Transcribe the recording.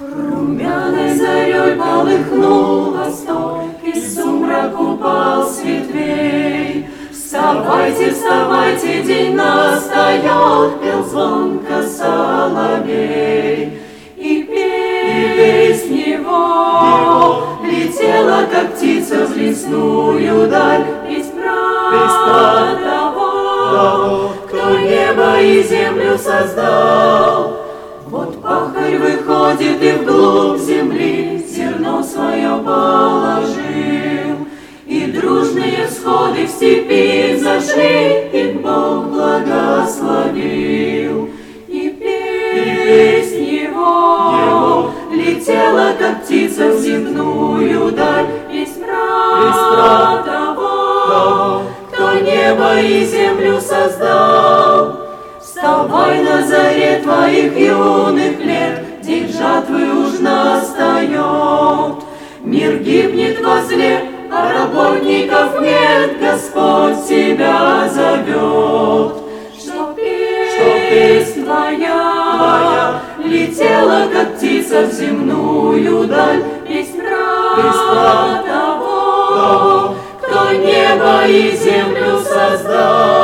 Румяной зарей полыхнул восток, И сумрак упал с ветвей. Вставайте, вставайте, день настает, Пел звонко соловей. И песнь его летела, как птица в лесную даль, Ведь про того, кто небо и землю создал, пахарь выходит и вглубь земли Зерно свое положил. И дружные всходы в степи зашли, И Бог благословил. И песнь его летела, как птица в земную даль, Весь про того, кто небо и землю создал. Вставай на заре твоих юных лет, День жатвы уж настает. Мир гибнет во зле, а работников нет, Господь тебя зовет. Что песнь твоя, летела, как птица в земную даль, Весь про того, кто небо и землю создал.